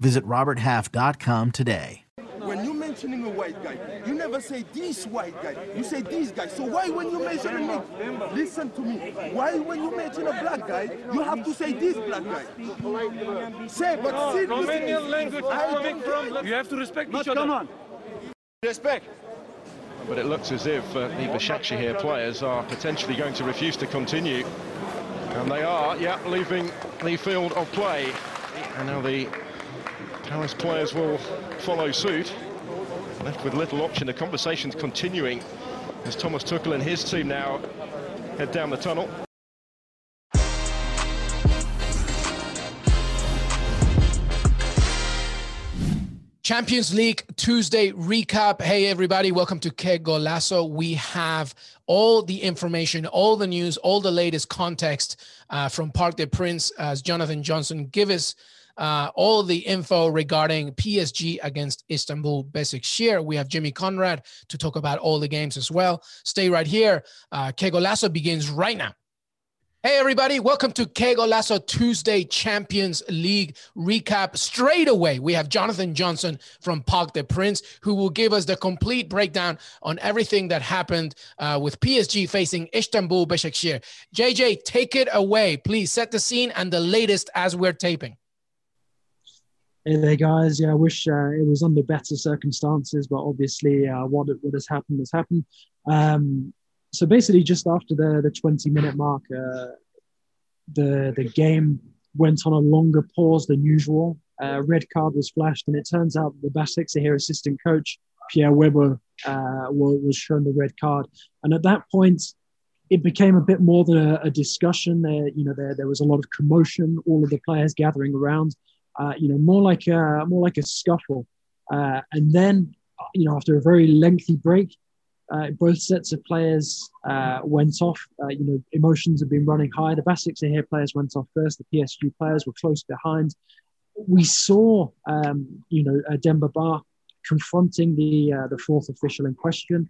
Visit RobertHalf.com today. When you're mentioning a white guy, you never say this white guy. You say these guys. So why when you mention me, listen to me. Why when you mention a black guy, you have to say this black guy? Say, but No, seriously, Romanian language. I Speak don't- from. You have to respect each other. come on. Respect. But it looks as if uh, the Başakşehir players are potentially going to refuse to continue. And they are, yeah, leaving the field of play. And now the Palace players will follow suit. Left with little option. The conversation's continuing as Thomas Tuchel and his team now head down the tunnel. Champions League Tuesday recap. Hey, everybody, welcome to Que Golazo. We have all the information, all the news, all the latest context uh, from Parc des Princes as Jonathan Johnson give us uh, all the info regarding PSG against Istanbul Başakşehir. We have Jimmy Conrad to talk about all the games as well. Stay right here. Uh, Que Golazo begins right now. Hey, everybody, welcome to Que Golazo Tuesday Champions League recap. Straight away, we have Jonathan Johnson from Parc des Princes, who will give us the complete breakdown on everything that happened uh, with PSG facing Istanbul Başakşehir. JJ, take it away. Please set the scene and the latest as we're taping. Hey there, guys. Yeah, I wish uh, it was under better circumstances, but obviously, uh, what what has happened has happened. Um, so basically, just after the the 20 minute mark, uh, the the game went on a longer pause than usual. Uh, red card was flashed, and it turns out the Basak here assistant coach Pierre Webó uh, was, was shown the red card. And at that point, it became a bit more than a, a discussion. There, you know, there there was a lot of commotion. All of the players gathering around. Uh, you know, more like a more like a scuffle. Uh, and then, you know, after a very lengthy break, uh, both sets of players uh, went off. Uh, you know, emotions have been running high. The Başakşehir players went off first. The PSG players were close behind. We saw, um, you know, Demba Ba confronting the the fourth official in question,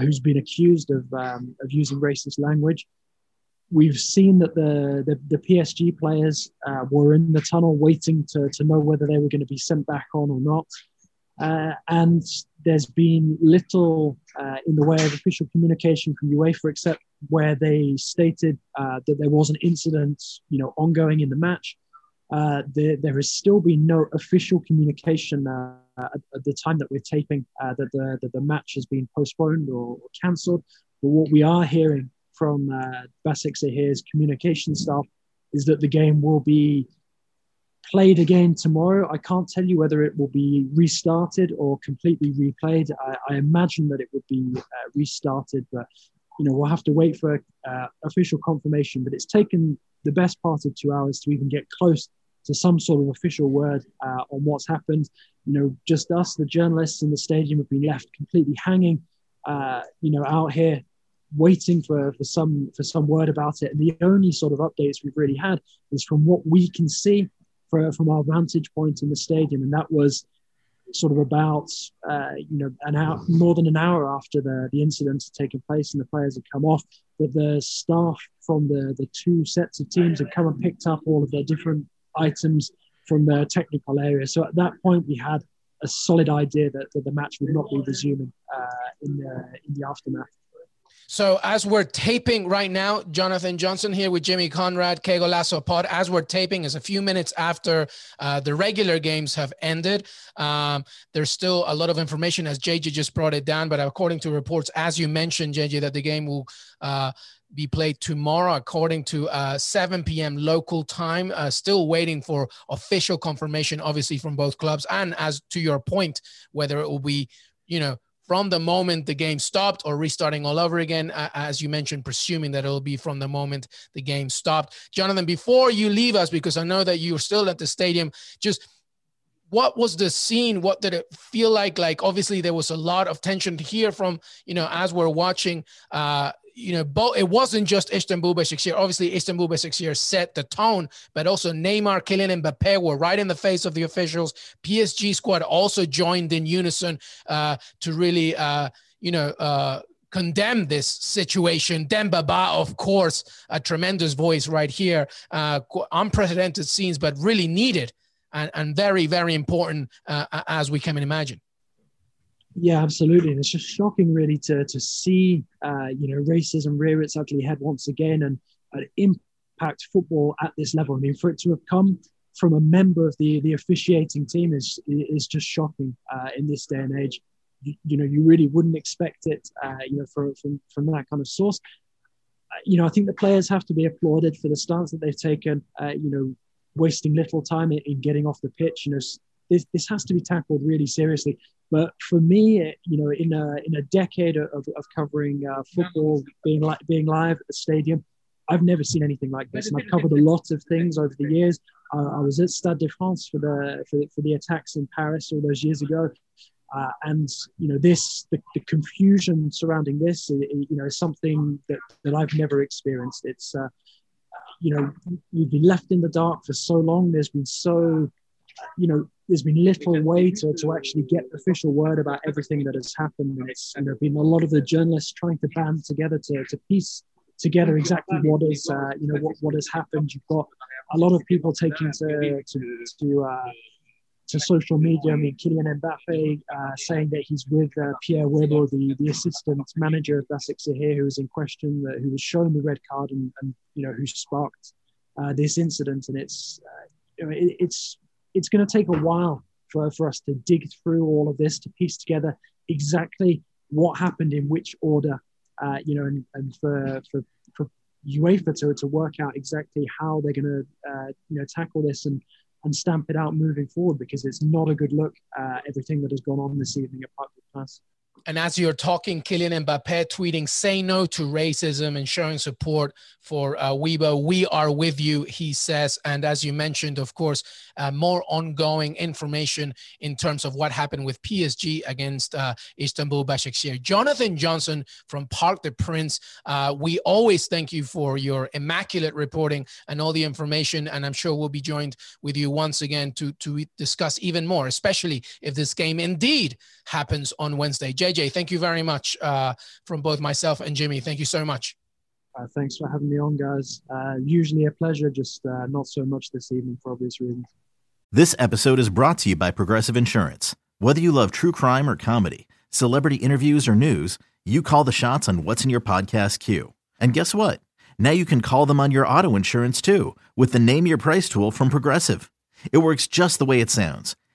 who's been accused of um, of using racist language. We've seen that the the, the PSG players uh, were in the tunnel waiting to, to know whether they were going to be sent back on or not. Uh, and there's been little uh, in the way of official communication from UEFA, except where they stated uh, that there was an incident, you know, ongoing in the match. Uh, there, there has still been no official communication uh, at, at, the time that we're taping that the that the match has been postponed or, or cancelled. But what we are hearing from uh, Başakşehir's communication staff is that the game will be played again tomorrow. I can't tell you whether it will be restarted or completely replayed. I, I imagine that it would be uh, restarted, but you know we'll have to wait for uh, official confirmation. But it's taken the best part of two hours to even get close to some sort of official word uh, on what's happened. You know, just us, the journalists in the stadium, have been left completely hanging. Uh, you know, out here waiting for, for some for some word about it. And the only sort of updates we've really had is from what we can see for, from our vantage point in the stadium, and that was sort of about uh, you know an hour more than an hour after the the incident had taken place and the players had come off. That the staff from the the two sets of teams had come and picked up all of their different items from the technical area. So at that point, we had a solid idea that, that the match would not be resuming uh, in the in the aftermath. So as we're taping right now, Jonathan Johnson here with Jimmy Conrad, Que Golazo Pod. As we're taping, is a few minutes after uh, the regular games have ended. Um, there's still a lot of information as JJ just brought it down, but according to reports, as you mentioned, JJ, that the game will uh, be played tomorrow according to uh, 7 p.m. local time. Uh, still waiting for official confirmation, obviously from both clubs, and as to your point, whether it will be, you know from the moment the game stopped or restarting all over again, as you mentioned, presuming that it'll be from the moment the game stopped. Jonathan, before you leave us, because I know that you're still at the stadium, just what was the scene? What did it feel like? Like obviously there was a lot of tension hear from, you know, as we're watching. Uh, you know, both it wasn't just Istanbul Besiktas. Obviously, Istanbul Besiktas set the tone, but also Neymar, Kylian and Mbappe were right in the face of the officials. PSG squad also joined in unison uh, to really, uh, you know, uh, condemn this situation. Demba Ba, of course, a tremendous voice right here. Uh, unprecedented scenes, but really needed and, and very, very important uh, as we can imagine. Yeah, absolutely. And it's just shocking, really, to to see uh, you know racism rear its ugly head once again and uh, impact football at this level. I mean, for it to have come from a member of the the officiating team is is just shocking uh, in this day and age. You, you, know, you really wouldn't expect it, uh, you know, for, from from that kind of source. Uh, you know, I think the players have to be applauded for the stance that they've taken. Uh, you know, wasting little time in, in getting off the pitch. You know, this, this has to be tackled really seriously. But for me, you know, in a in a decade of, of covering uh, football, being like being live at the stadium, I've never seen anything like this. And I've covered a lot of things over the years. Uh, I was at Stade de France for the for, for the attacks in Paris all those years ago, uh, and you know this the, the confusion surrounding this, you know, is something that, that I've never experienced. It's uh, you know, you've been left in the dark for so long. There's been so, you know, there's been little way to, to actually get official word about everything that has happened. And it's, you know, been a lot of the journalists trying to band together to, to piece together exactly what is, uh, you know, what, what has happened. You've got a lot of people taking to, to, to uh, to social media. I mean, Kylian Mbappe uh, saying that he's with uh, Pierre Webó, the, the assistant manager of Basaksehir, who was in question, uh, who was shown the red card and, and you know, who sparked uh, this incident. And it's, uh, it, it's, it's going to take a while for, for us to dig through all of this, to piece together exactly what happened in which order, uh, you know, and, and for, for, for UEFA to, to work out exactly how they're going to, you know, tackle this and, and stamp it out moving forward because it's not a good look uh, everything that has gone on this evening at Parc Princes. And as you're talking, Kylian Mbappe tweeting, say no to racism and showing support for uh, Webó. We are with you, he says. And as you mentioned, of course, uh, more ongoing information in terms of what happened with PSG against uh, Istanbul Başakşehir. Jonathan Johnson from Parc des Princes, uh, we always thank you for your immaculate reporting and all the information. And I'm sure we'll be joined with you once again to, to discuss even more, especially if this game indeed happens on Wednesday. JJ, thank you very much uh, from both myself and Jimmy. Thank you so much. Uh, thanks for having me on, guys. Uh, usually a pleasure, just uh, not so much this evening for obvious reasons. This episode is brought to you by Progressive Insurance. Whether you love true crime or comedy, celebrity interviews or news, you call the shots on what's in your podcast queue. And guess what? Now you can call them on your auto insurance too with the Name Your Price tool from Progressive. It works just the way it sounds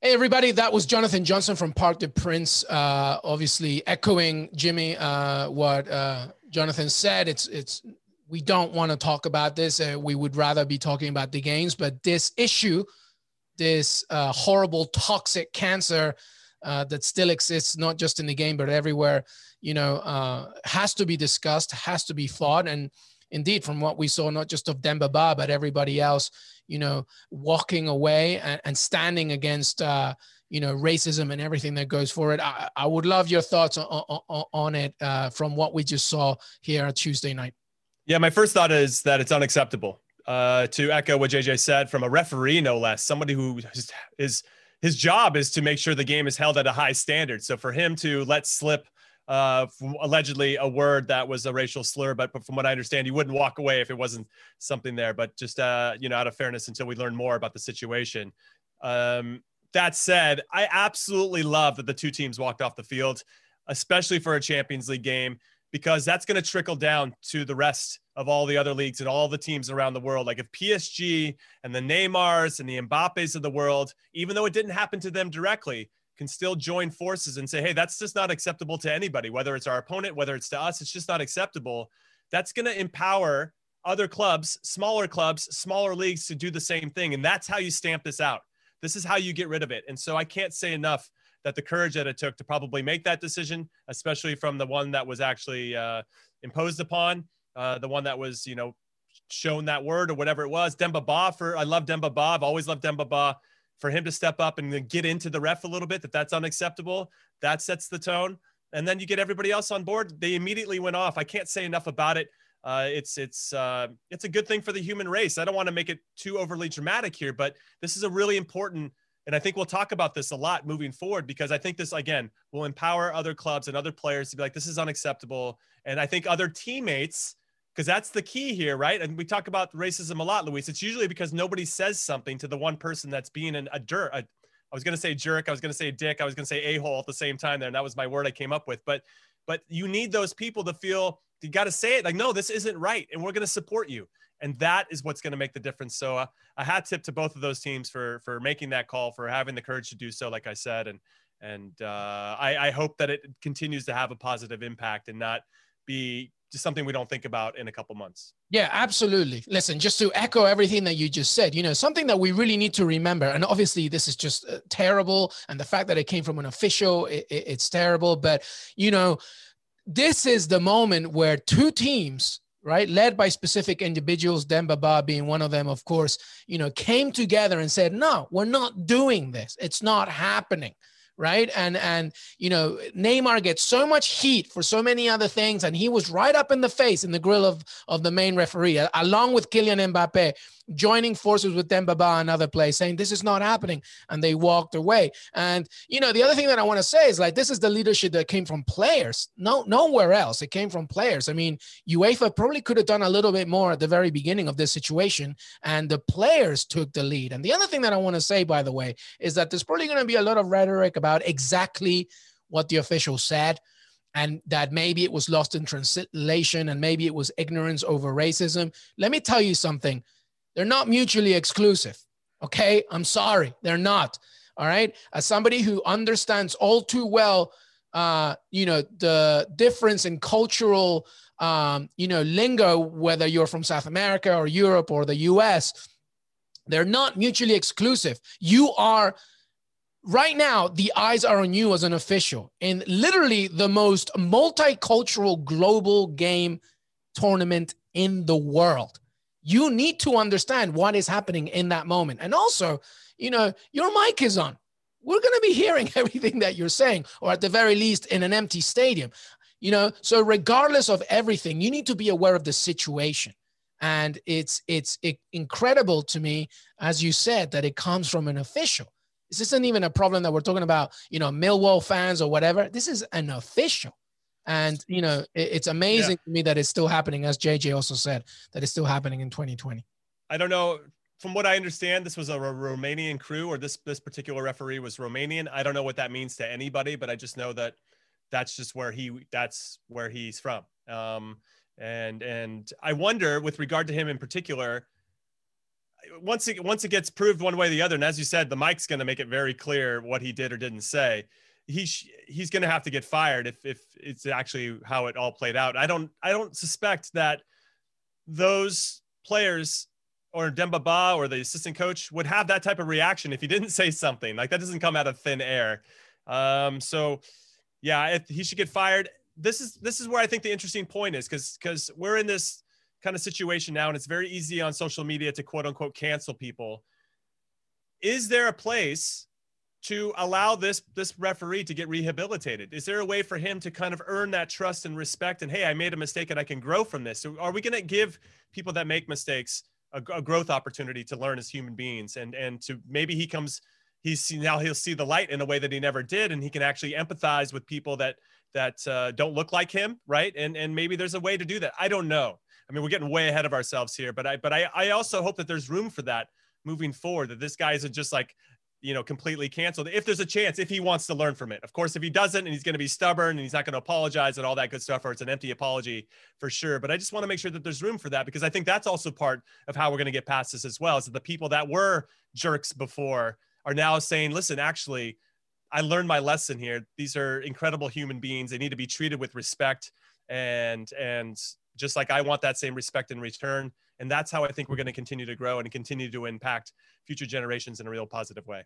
Hey everybody, that was Jonathan Johnson from Parc des Princes. Uh, obviously, echoing Jimmy, uh, what uh, Jonathan said. It's it's we don't want to talk about this. Uh, we would rather be talking about the games. But this issue, this uh, horrible toxic cancer uh, that still exists, not just in the game but everywhere, you know, has to be discussed, has to be fought, and indeed, from what we saw, not just of Demba Ba but everybody else you know, walking away and, and standing against, uh, you know, racism and everything that goes for it. I, I would love your thoughts on, on, on it uh, from what we just saw here on Tuesday night. Yeah, my first thought is that it's unacceptable. Uh, to echo what JJ said, from a referee, no less, somebody who is, is his job is to make sure the game is held at a high standard. So for him to let slip uh, allegedly a word that was a racial slur, but, but from what I understand, you wouldn't walk away if it wasn't something there. But just uh, you know, out of fairness, until we learn more about the situation. Um, that said, I absolutely love that the two teams walked off the field, especially for a Champions League game, because that's going to trickle down to the rest of all the other leagues and all the teams around the world. Like if PSG and the Neymars and the Mbappes of the world, even though it didn't happen to them directly, can still join forces and say, hey, that's just not acceptable to anybody, whether it's our opponent, whether it's to us, it's just not acceptable. That's going to empower other clubs, smaller clubs, smaller leagues to do the same thing. And that's how you stamp this out. This is how you get rid of it. And so I can't say enough that the courage that it took to probably make that decision, especially from the one that was actually uh, imposed upon, uh, the one that was, you know, shown that word or whatever it was. Demba Ba for I love Demba Ba. I've always loved Demba Ba. For him to step up and then get into the ref a little bit, that that's unacceptable. That sets the tone. And then you get everybody else on board. They immediately went off. I can't say enough about it. Uh, it's it's uh, it's a good thing for the human race. I don't want to make it too overly dramatic here, but this is a really important and I think we'll talk about this a lot moving forward because I think this, again, will empower other clubs and other players to be like, this is unacceptable. And I think other teammates, because that's the key here, right? And we talk about racism a lot, Luis. It's usually because nobody says something to the one person that's being an, a dirt. I was going to say jerk. I was going to say dick. I was going to say a hole at the same time there. And that was my word I came up with. But, but you need those people to feel you got to say it like, no, this isn't right. And we're going to support you and that is what's going to make the difference. So uh, a hat tip to both of those teams for for making that call, for having the courage to do so, like I said, and and uh, I, I hope that it continues to have a positive impact and not be just something we don't think about in a couple months. Yeah, absolutely. Listen, just to echo everything that you just said, you know, something that we really need to remember, and obviously this is just uh, terrible, and the fact that it came from an official, it, it, it's terrible. But you know, this is the moment where two teams right, led by specific individuals, Demba Ba being one of them, of course, you know, came together and said, no, we're not doing this. It's not happening right? And and you know, Neymar gets so much heat for so many other things, and he was right up in the face in the grill of of the main referee, along with Kylian Mbappe, joining forces with Demba Ba another place, saying this is not happening, and they walked away. And you know, the other thing that I want to say is like this is the leadership that came from players, no nowhere else. It came from players. I mean, UEFA probably could have done a little bit more at the very beginning of this situation, and the players took the lead. And the other thing that I want to say, by the way, is that there's probably going to be a lot of rhetoric about about exactly what the official said and that maybe it was lost in translation and maybe it was ignorance over racism. Let me tell you something. They're not mutually exclusive. Okay. I'm sorry. They're not. All right. As somebody who understands all too well, uh, you know, the difference in cultural, um, you know, lingo, whether you're from South America or Europe or the US, they're not mutually exclusive. You are right now the eyes are on you as an official. In literally the most multicultural global game tournament in the world. You need to understand what is happening in that moment. And also you know your mic is on. We're going to be hearing everything that you're saying or at the very least in an empty stadium. You know so regardless of everything you need to be aware of the situation. And it's it's incredible to me as you said that it comes from an official this isn't even a problem that we're talking about, you know, Millwall fans or whatever. This is an official. And, you know, it, it's amazing yeah. to me that it's still happening, as JJ also said, that it's still happening in 2020. I don't know. From what I understand, this was a Romanian crew, or this this particular referee was Romanian. I don't know what that means to anybody, but I just know that that's just where he that's where he's from. Um, and and I wonder, with regard to him in particular, once it once it gets proved one way or the other, and as you said, the mic's going to make it very clear what he did or didn't say. He's he's going to have to get fired if if it's actually how it all played out. I don't I don't suspect that those players or Demba Ba or the assistant coach would have that type of reaction if he didn't say something. Like that doesn't come out of thin air. Um, so yeah, if he should get fired. This is this is where I think the interesting point is because because we're in this kind of situation now, and it's very easy on social media to quote unquote cancel people. Is there a place to allow this this referee to get rehabilitated? Is there a way for him to kind of earn that trust and respect? And hey, I made a mistake and I can grow from this. So are we going to give people that make mistakes a, a, growth opportunity to learn as human beings and and to maybe he comes he's now he'll see the light in a way that he never did and he can actually empathize with people that that uh, don't look like him, right? And and maybe there's a way to do that. I don't know. I mean, we're getting way ahead of ourselves here, but I but I I also hope that there's room for that moving forward. That this guy isn't just like you know completely canceled if there's a chance if he wants to learn from it of course if he doesn't and he's going to be stubborn and he's not going to apologize and all that good stuff or it's an empty apology for sure but i just want to make sure that there's room for that because i think that's also part of how we're going to get past this as well is that the people that were jerks before are now saying listen actually I learned my lesson here. These are incredible human beings. They need to be treated with respect and and just like I want that same respect in return. And that's how I think we're going to continue to grow and continue to impact future generations in a real positive way.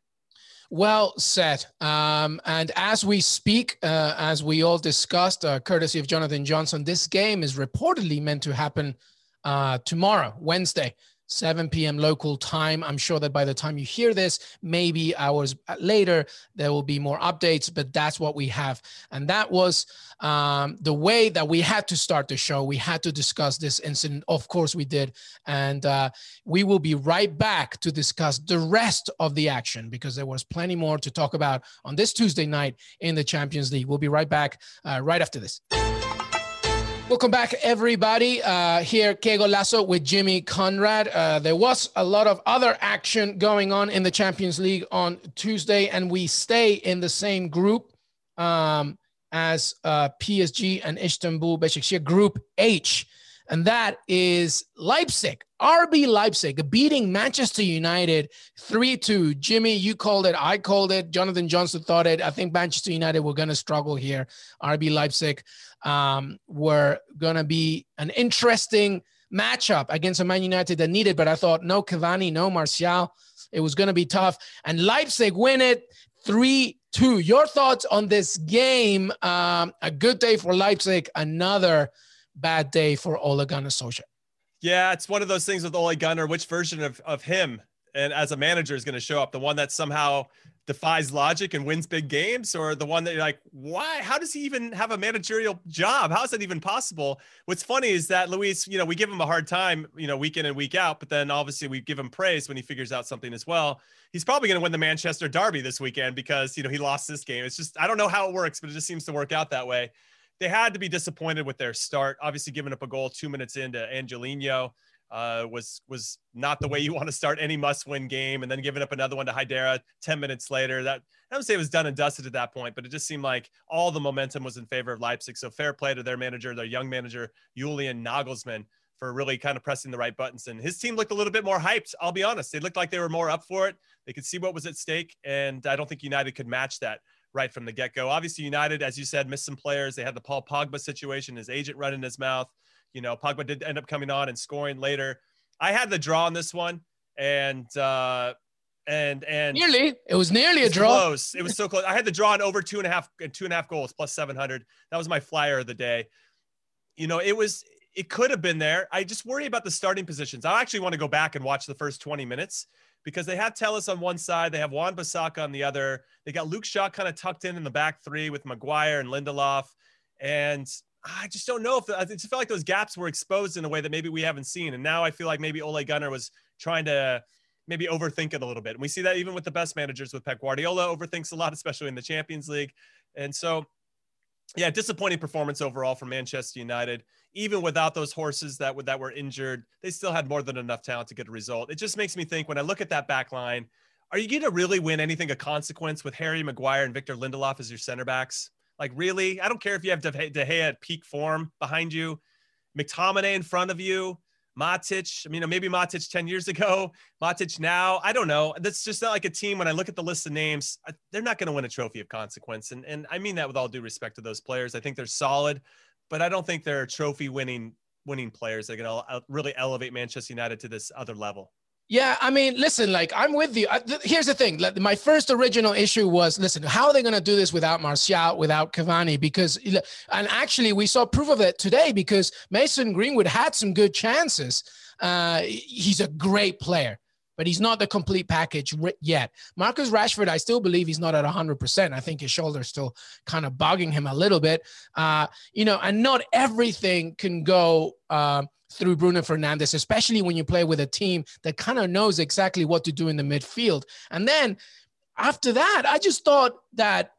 Well said. Um, and as we speak, uh, as we all discussed, uh, courtesy of Jonathan Johnson, this game is reportedly meant to happen uh, tomorrow, Wednesday. 7 p.m. local time. I'm sure that by the time you hear this, maybe hours later, there will be more updates, but that's what we have. And that was um, the way that we had to start the show. We had to discuss this incident. Of course, we did. And uh, we will be right back to discuss the rest of the action because there was plenty more to talk about on this Tuesday night in the Champions League. We'll be right back uh, right after this. Welcome back, everybody. Uh, here, Que Golazo with Jimmy Conrad. Uh, there was a lot of other action going on in the Champions League on Tuesday, and we stay in the same group um, as uh, PSG and Istanbul Besiktas, Group H and that is Leipzig, RB Leipzig beating Manchester United 3 2. Jimmy, you called it. I called it. Jonathan Johnson thought it. I think Manchester United were going to struggle here. RB Leipzig um, were going to be an interesting matchup against a Man United that needed, but I thought no Cavani, no Martial. It was going to be tough. And Leipzig win it 3 2. Your thoughts on this game? Um, a good day for Leipzig, another bad day for Ole Gunnar Solskjaer. Yeah, it's one of those things with Ole Gunnar. Which version of, of him and as a manager is going to show up? The one that somehow defies logic and wins big games, or the one that you're like, why? How does he even have a managerial job? How is that even possible? What's funny is that Luis, you know, we give him a hard time, you know, week in and week out, but then obviously we give him praise when he figures out something as well. He's probably going to win the Manchester Derby this weekend because you know he lost this game. It's just I don't know how it works, but it just seems to work out that way they had to be disappointed with their start. Obviously, giving up a goal two minutes into Angelino uh, was was not the way you want to start any must-win game, and then giving up another one to Haidara ten minutes later. That I would say it was done and dusted at that point, but it just seemed like all the momentum was in favor of Leipzig. So fair play to their manager, their young manager Julian Nagelsmann, for really kind of pressing the right buttons. And his team looked a little bit more hyped. I'll be honest; they looked like they were more up for it. They could see what was at stake, and I don't think United could match that right from the get go. Obviously, United, as you said, missed some players. They had the Paul Pogba situation, his agent running his mouth. You know, Pogba did end up coming on and scoring later. I had the draw on this one, and uh, and and nearly it was nearly a draw. Close. It was so close. I had the draw on over two and a half and two and a half goals plus seven hundred. That was my flyer of the day. You know, it was it could have been there. I just worry about the starting positions. I actually want to go back and watch the first 20 minutes because they have Telles on one side, they have Wan Bissaka on the other. They got Luke Shaw kind of tucked in in the back three with Maguire and Lindelof. And I just don't know if the, I just felt like those gaps were exposed in a way that maybe we haven't seen. And now I feel like maybe Ole Gunnar was trying to maybe overthink it a little bit. And we see that even with the best managers with Pep Guardiola overthinks a lot, especially in the Champions League. And so, yeah, disappointing performance overall from Manchester United even without those horses that that were injured, they still had more than enough talent to get a result. It just makes me think when I look at that back line, are you going to really win anything of consequence with Harry Maguire and Victor Lindelof as your center backs? Like, really? I don't care if you have De Gea at peak form behind you, McTominay in front of you, Matic. I mean, maybe Matic 10 years ago, Matic now. I don't know. That's just not like a team. When I look at the list of names, they're not going to win a trophy of consequence. And, and I mean that with all due respect to those players. I think they're solid but I don't think they're trophy winning winning players that are going to uh, really elevate Manchester United to this other level. Yeah, I mean, listen, like I'm with you. here's the thing: like, my first original issue was, listen, how are they going to do this without Martial, without Cavani? Because, and actually, we saw proof of it today because Mason Greenwood had some good chances. Uh, he's a great player but he's not the complete package yet. Marcus Rashford, I still believe he's not at 100%. I think his shoulder's still kind of bugging him a little bit. Uh, you know, and not everything can go uh, through Bruno Fernandes, especially when you play with a team that kind of knows exactly what to do in the midfield. And then after that, I just thought that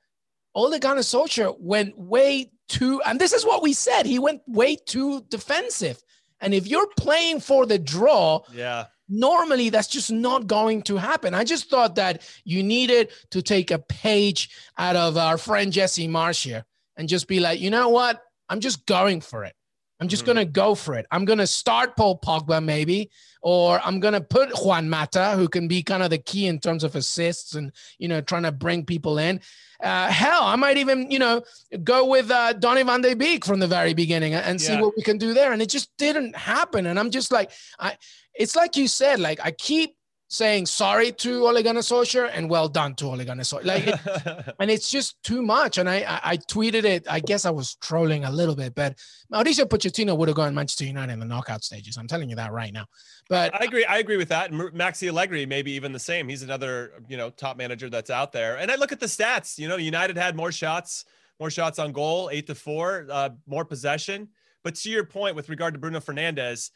Ole Gunnar Solskjaer went way too, and this is what we said. He went way too defensive. And if you're playing for the draw, yeah, normally that's just not going to happen. I just thought that you needed to take a page out of our friend Jesse Marsch here and just be like, you know what? I'm just going for it. I'm just mm-hmm. going to go for it. I'm going to start Paul Pogba maybe, or I'm going to put Juan Mata, who can be kind of the key in terms of assists and, you know, trying to bring people in. Uh, hell, I might even, you know, go with uh, Donny van de Beek from the very beginning and see yeah. what we can do there. And it just didn't happen. And I'm just like, I, it's like you said, like I keep saying sorry to Ole Gunnar Solskjaer and well done to Ole Gunnar Solskjaer. Like, it, and it's just too much. And I, I, I, tweeted it. I guess I was trolling a little bit, but Mauricio Pochettino would have gone Manchester United in the knockout stages. I'm telling you that right now. But I agree. I agree with that. And Maxi Allegri, maybe even the same. He's another, you know, top manager that's out there. And I look at the stats. You know, United had more shots, more shots on goal, eight to four, uh, more possession. But to your point with regard to Bruno Fernandes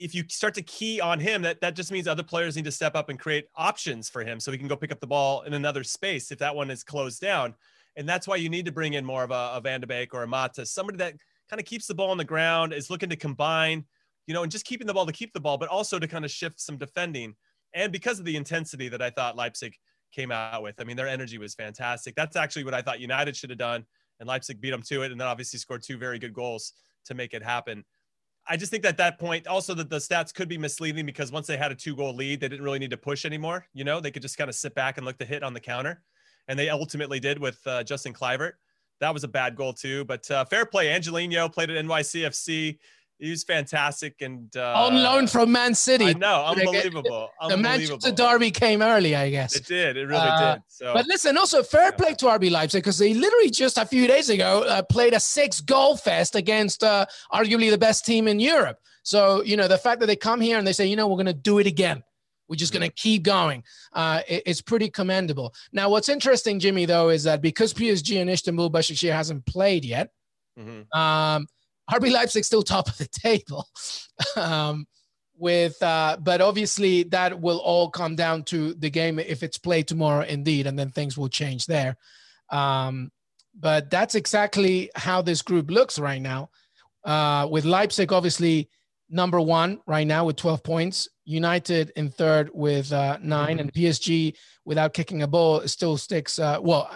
if you start to key on him, that that just means other players need to step up and create options for him so he can go pick up the ball in another space if that one is closed down. And that's why you need to bring in more of a, a Van Beek or a Mata, somebody that kind of keeps the ball on the ground, is looking to combine, you know, and just keeping the ball to keep the ball, but also to kind of shift some defending. And because of the intensity that I thought Leipzig came out with, I mean, their energy was fantastic. That's actually what I thought United should have done. And Leipzig beat them to it. And then obviously scored two very good goals to make it happen. I just think that that point also that the stats could be misleading because once they had a two goal lead, they didn't really need to push anymore. You know, they could just kind of sit back and look to hit on the counter. And they ultimately did with uh, Justin Kluivert. That was a bad goal too, but uh, fair play. Angelino played at NYCFC he was fantastic and uh, on loan from Man City. I know, unbelievable. The Manchester Derby came early, I guess. It did. It really uh, did. So. But listen, also fair play to RB Leipzig because they literally just a few days ago uh, played a six goal fest against uh, arguably the best team in Europe. So you know the fact that they come here and they say, you know, we're going to do it again. We're just going to keep going. Uh, it, it's pretty commendable. Now, what's interesting, Jimmy, though, is that because PSG and Istanbul Başakşehir hasn't played yet. Mm-hmm. Um, RB Leipzig still top of the table. um, with uh, but obviously that will all come down to the game if it's played tomorrow indeed and then things will change there. Um, but that's exactly how this group looks right now. Uh, with leipzig obviously number one right now with 12 points united in third with uh, 9 and psg without kicking a ball still sticks uh, well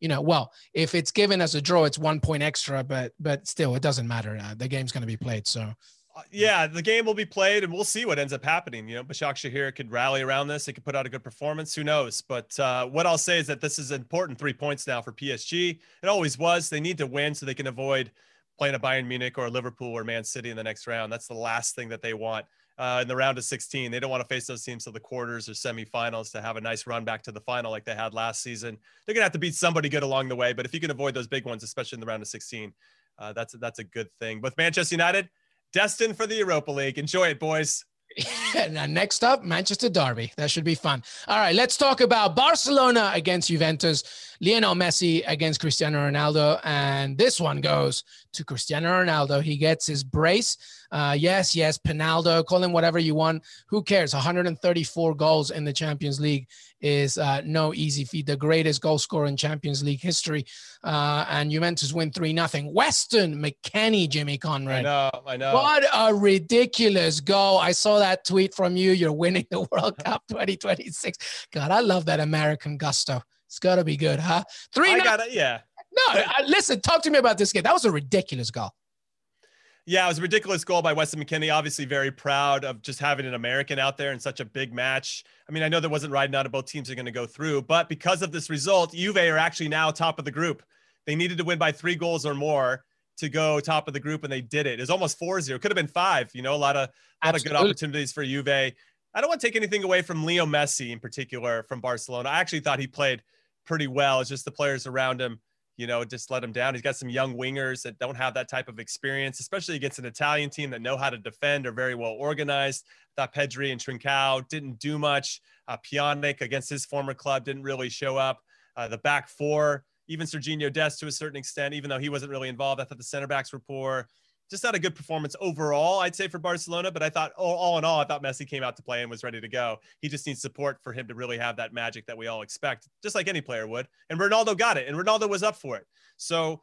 you know, well, if it's given as a draw, it's one point extra, but but still, it doesn't matter. Uh, the game's going to be played, so. Uh, yeah, the game will be played, and we'll see what ends up happening. You know, Başakşehir could rally around this; they could put out a good performance. Who knows? But uh, what I'll say is that this is important three points now for PSG. It always was. They need to win so they can avoid playing a Bayern Munich or Liverpool or Man City in the next round. That's the last thing that they want uh, in the round of 16. They don't want to face those teams to the quarters or semifinals to have a nice run back to the final like they had last season. They're gonna have to beat somebody good along the way, but if you can avoid those big ones, especially in the round of 16, uh, that's that's a good thing. With Manchester United, destined for the Europa League. Enjoy it, boys. next up, Manchester Derby. That should be fun. All right, let's talk about Barcelona against Juventus, Lionel Messi against Cristiano Ronaldo. And this one goes to Cristiano Ronaldo. He gets his brace. Uh, yes, yes, Penaldo, call him whatever you want. Who cares? 134 goals in the Champions League is uh, no easy feat. The greatest goal scorer in Champions League history. Uh, and Juventus win 3 nothing. Weston McKennie, Jimmy Conrad. I know, I know. What a ridiculous goal. I saw that tweet from you. You're winning the World Cup 2026. God, I love that American gusto. It's got to be good, huh? Three. I got it. Yeah. No, listen, talk to me about this game. That was a ridiculous goal. Yeah, it was a ridiculous goal by Weston McKennie. Obviously, very proud of just having an American out there in such a big match. I mean, I know there wasn't riding out of both teams are going to go through, but because of this result, Juve are actually now top of the group. They needed to win by three goals or more to go top of the group, and they did it. It was almost 4 0. Could have been five, you know, a lot of, a lot of good opportunities for Juve. I don't want to take anything away from Leo Messi in particular from Barcelona. I actually thought he played pretty well. It's just the players around him you know, just let him down. He's got some young wingers that don't have that type of experience, especially against an Italian team that know how to defend, are very well organized. I thought Pedri and Trincao didn't do much. Uh, Pjanic against his former club didn't really show up. Uh, the back four, even Serginho Dest to a certain extent, even though he wasn't really involved, I thought the center backs were poor. Just not a good performance overall, I'd say for Barcelona. But I thought, all, all in all, I thought Messi came out to play and was ready to go. He just needs support for him to really have that magic that we all expect, just like any player would. And Ronaldo got it, and Ronaldo was up for it. So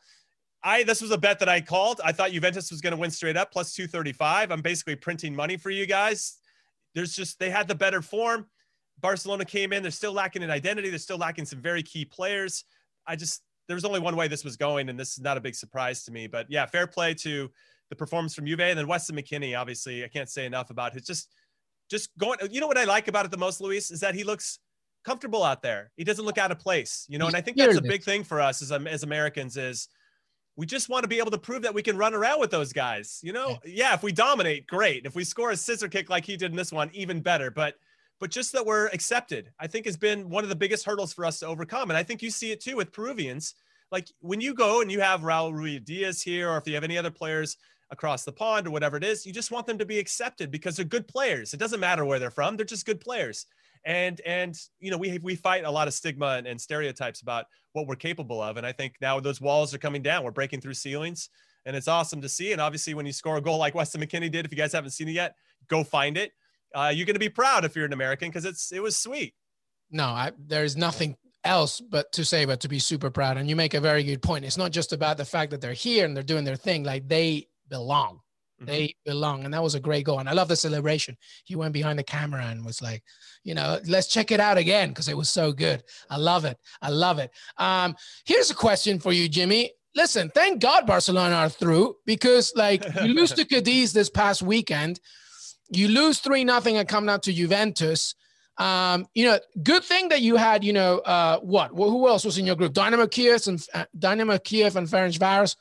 I this was a bet that I called. I thought Juventus was going to win straight up plus 235. I'm basically printing money for you guys. There's just they had the better form. Barcelona came in. They're still lacking an identity. They're still lacking some very key players. I just there was only one way this was going, and this is not a big surprise to me. But yeah, fair play to the performance from Juve and then Weston McKennie. Obviously, I can't say enough about his just just going. You know what I like about it the most, Luis, is that he looks comfortable out there. He doesn't look out of place. You know, and I think that's a big thing for us as um, as Americans is we just want to be able to prove that we can run around with those guys. You know, yeah, if we dominate, great. If we score a scissor kick like he did in this one, even better. But but just that we're accepted, I think has been one of the biggest hurdles for us to overcome. And I think you see it too with Peruvians. Like when you go and you have Raul Ruidíaz here, or if you have any other players across the pond or whatever it is, you just want them to be accepted because they're good players. It doesn't matter where they're from; they're just good players. And and you know we we fight a lot of stigma and, and stereotypes about what we're capable of. And i think now those walls are coming down. We're breaking through ceilings and it's awesome to see. And obviously when you score a goal like weston McKennie did if you guys haven't seen it yet go find it. Uh, you're going to be proud if you're an american because it's it was sweet. No I, there's nothing else but to say but to be super proud. And you make a very good point. It's not just about the fact that they're here and they're doing their thing. Like they belong Mm-hmm. They belong. And that was a great goal. And I love the celebration. He went behind the camera and was like, you know, let's check it out again because it was so good. I love it. I love it. Um, here's a question for you, Jimmy. Listen, thank God Barcelona are through because, like, you lose to Cadiz this past weekend. You lose 3 nothing and come down to Juventus. Um, you know, good thing that you had, you know, uh, what? Well, who else was in your group? Dynamo Kiev and uh, Dynamo Kiev and Ferencváros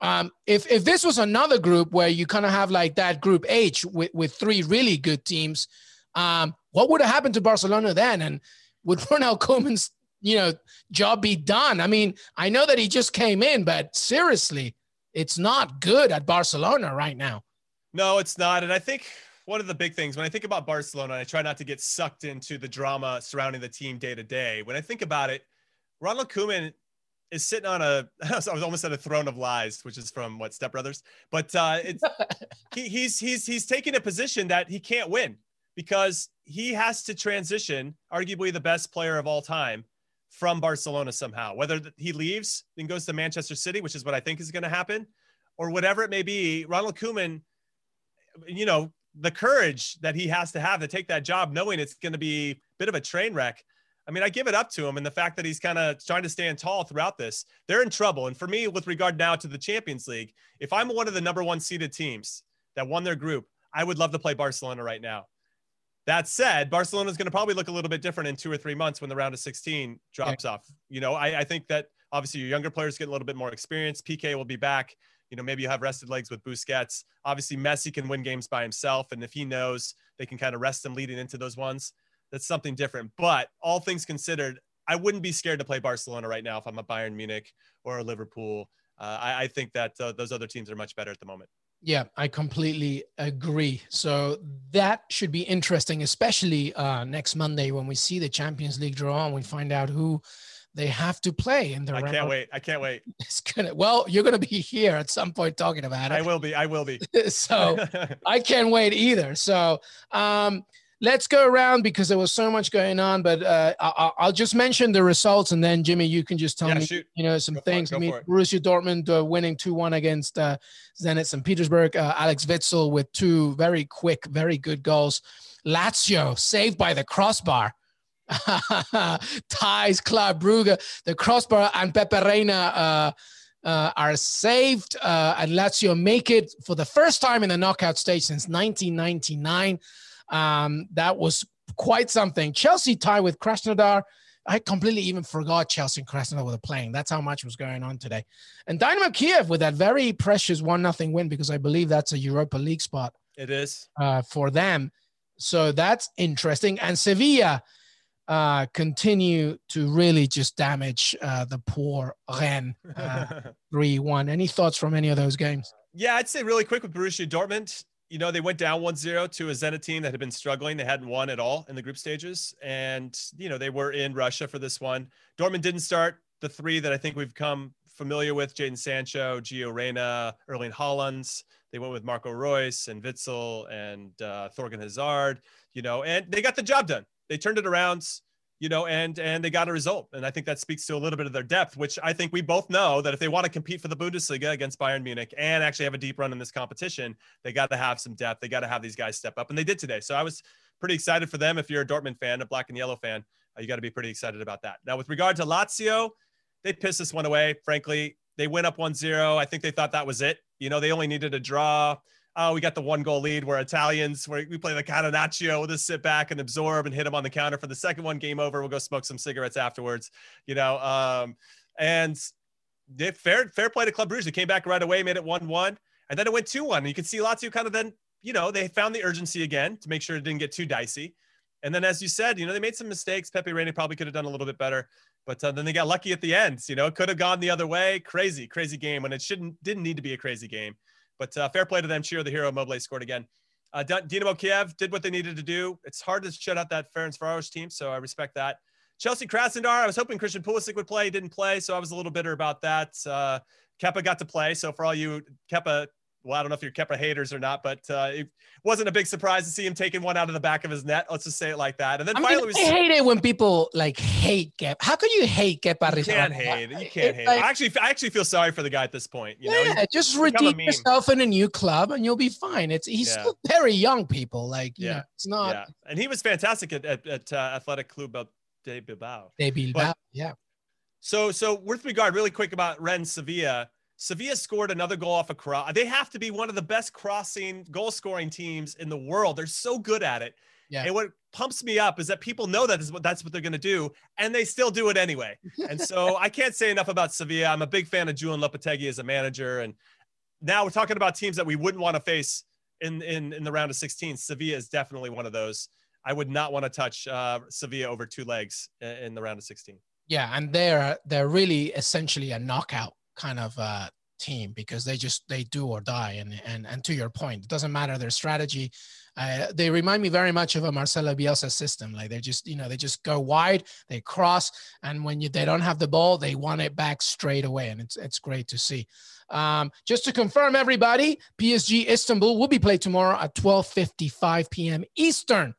um, if if this was another group where you kind of have like that group H with, with three really good teams, um, what would have happened to Barcelona then? And would Ronald Koeman's you know job be done? I mean, I know that he just came in, but seriously, it's not good at Barcelona right now. No, it's not. And I think one of the big things when I think about Barcelona, I try not to get sucked into the drama surrounding the team day to day. When I think about it, Ronald Koeman is sitting on a I was almost at a throne of lies, which is from what Step Brothers, but uh, it's he, he's he's he's taking a position that he can't win because he has to transition, arguably the best player of all time, from Barcelona somehow. Whether he leaves and goes to Manchester City, which is what I think is going to happen, or whatever it may be, Ronald Koeman, you know, the courage that he has to have to take that job, knowing it's going to be a bit of a train wreck I mean, I give it up to him and the fact that he's kind of trying to stand tall throughout this. They're in trouble. And for me, with regard now to the Champions League, if I'm one of the number one seeded teams that won their group, I would love to play Barcelona right now. That said, Barcelona is going to probably look a little bit different in two or three months when the round of 16 drops yeah. off. You know, I, I think that obviously your younger players get a little bit more experience. Piqué will be back. You know, maybe you have rested legs with Busquets. Obviously, Messi can win games by himself. And if he knows they can kind of rest him leading into those ones, that's something different. But all things considered, I wouldn't be scared to play Barcelona right now if I'm a Bayern Munich or a Liverpool. Uh, I, I, think that uh, those other teams are much better at the moment. Yeah, I completely agree. So that should be interesting, especially uh, next Monday when we see the Champions League draw and we find out who they have to play in the I can't wait. I can't wait. It's gonna well, you're gonna be here at some point talking about it. I will be. I will be. so I can't wait either. So um let's go around because there was so much going on. But uh, I- will just mention the results, and then Jimmy, you can just tell yeah, me, shoot. you know, some go things. I mean, Borussia Dortmund uh, winning two one against uh, Zenit St. Petersburg. Uh, Axel Witsel with two very quick, very good goals. Lazio saved by the crossbar. Ties Club Brugge, the crossbar, and Pepe Reina. Uh, uh, are saved uh, and Lazio make it for the first time in the knockout stage since 1999. Um, that was quite something. Chelsea tie with Krasnodar. I completely even forgot Chelsea and Krasnodar were playing. That's how much was going on today. And Dynamo Kiev with that very precious one nothing win because I believe that's a Europa League spot. It is uh, for them. So that's interesting. And Sevilla uh, continue to really just damage uh, the poor Rennes uh, 3 1. Any thoughts from any of those games? Yeah, I'd say really quick with Borussia Dortmund you know, they went down 1-0 to a Zenit team that had been struggling. They hadn't won at all in the group stages. And, you know, they were in Russia for this one. Dortmund didn't start the three that I think we've come familiar with Jadon Sancho, Gio Reyna, Erling Haalands. They went with Marco Reus and Witsel and uh, Thorgan Hazard, you know, and they got the job done. They turned it around, you know, and and they got a result. And I think that speaks to a little bit of their depth, which I think we both know that if they want to compete for the Bundesliga against Bayern Munich and actually have a deep run in this competition, they got to have some depth. They got to have these guys step up, and they did today. So I was pretty excited for them. If you're a Dortmund fan, a black and yellow fan, uh, you got to be pretty excited about that. Now, with regard to Lazio, they pissed this one away. Frankly, they went up 1-0. I think they thought that was it. You know, they only needed a draw oh, we got the one goal lead. We're Italians. Where we play the Catenaccio. We'll just sit back and absorb and hit them on the counter for the second one. Game over. We'll go smoke some cigarettes afterwards. You know, um, and they, fair fair play to Club Brugge. They came back right away, made it one one, and then it went two one. You can see Lazio kind of then, you know, they found the urgency again to make sure it didn't get too dicey. And then, as you said, you know, they made some mistakes. Pepe Reina probably could have done a little bit better, but uh, then they got lucky at the end. You know, it could have gone the other way. Crazy, crazy game when it shouldn't didn't need to be a crazy game. But uh, fair play to them. Cheer the hero. Immobile scored again. Uh, Dinamo Kiev did what they needed to do. It's hard to shut out that Ferencvaros team, so I respect that. Chelsea Krasnodar, I was hoping Christian Pulisic would play. He didn't play, so I was a little bitter about that. Uh, Kepa got to play, so for all you Kepa well, I don't know if you're Kepa haters or not, but uh, it wasn't a big surprise to see him taking one out of the back of his net. Let's just say it like that. And then I finally, mean, was, I hate it when people like hate Kepa. How could you hate Kepa? You can't hate. You can't hate. Like, I actually, I actually feel sorry for the guy at this point. You yeah, know, just redeem yourself in a new club and you'll be fine. It's he's yeah. still very young, people. Like, yeah, know, it's not. Yeah, and he was fantastic at at, at uh, Athletic Club de Bilbao. De Bilbao, but, yeah. So, so with regard, really quick about Rennes Sevilla Sevilla scored another goal off a cross. They have to be one of the best crossing goal scoring teams in the world. They're so good at it. Yeah. And what pumps me up is that people know that is what that's what they're going to do, and they still do it anyway. And so I can't say enough about Sevilla. I'm a big fan of Julen Lopetegui as a manager, and now we're talking about teams that we wouldn't want to face in in in the round of 16. Sevilla is definitely one of those. I would not want to touch uh, Sevilla over two legs in the round of 16. Yeah, and they're they're really essentially a knockout kind of uh, team because they just they do or die. And and and to your point it doesn't matter their strategy. Uh, they remind me very much of a Marcelo Bielsa system. Like they just you know they just go wide they cross and when you they don't have the ball they want it back straight away. And it's it's great to see. Um, just to confirm everybody PSG Istanbul will be played tomorrow at 12:55 p.m. Eastern.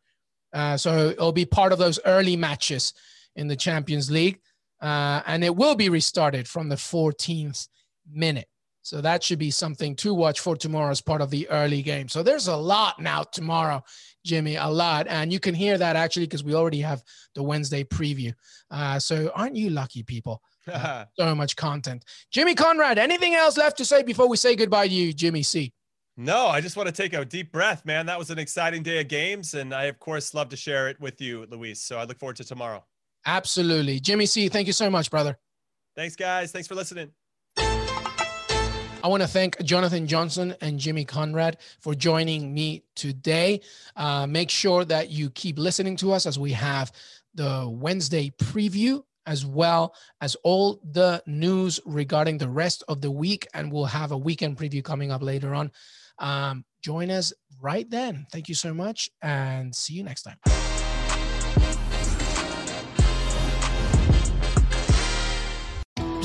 Uh, so it'll be part of those early matches in the Champions League uh, and it will be restarted from the 14th minute. So that should be something to watch for tomorrow as part of the early game. So there's a lot now tomorrow, Jimmy, a lot. And you can hear that actually because we already have the Wednesday preview. Uh, so aren't you lucky people? Uh, so much content. Jimmy Conrad, anything else left to say before we say goodbye to you, Jimmy C? No, I just want to take a deep breath, man. That was an exciting day of games. And I, of course, love to share it with you, Luis. So I look forward to tomorrow. Absolutely. Jimmy C, thank you so much, brother. Thanks, guys. Thanks for listening. I want to thank Jonathan Johnson and Jimmy Conrad for joining me today. Uh, make sure that you keep listening to us as we have the Wednesday preview as well as all the news regarding the rest of the week. And we'll have a weekend preview coming up later on. Um, join us right then. Thank you so much and see you next time.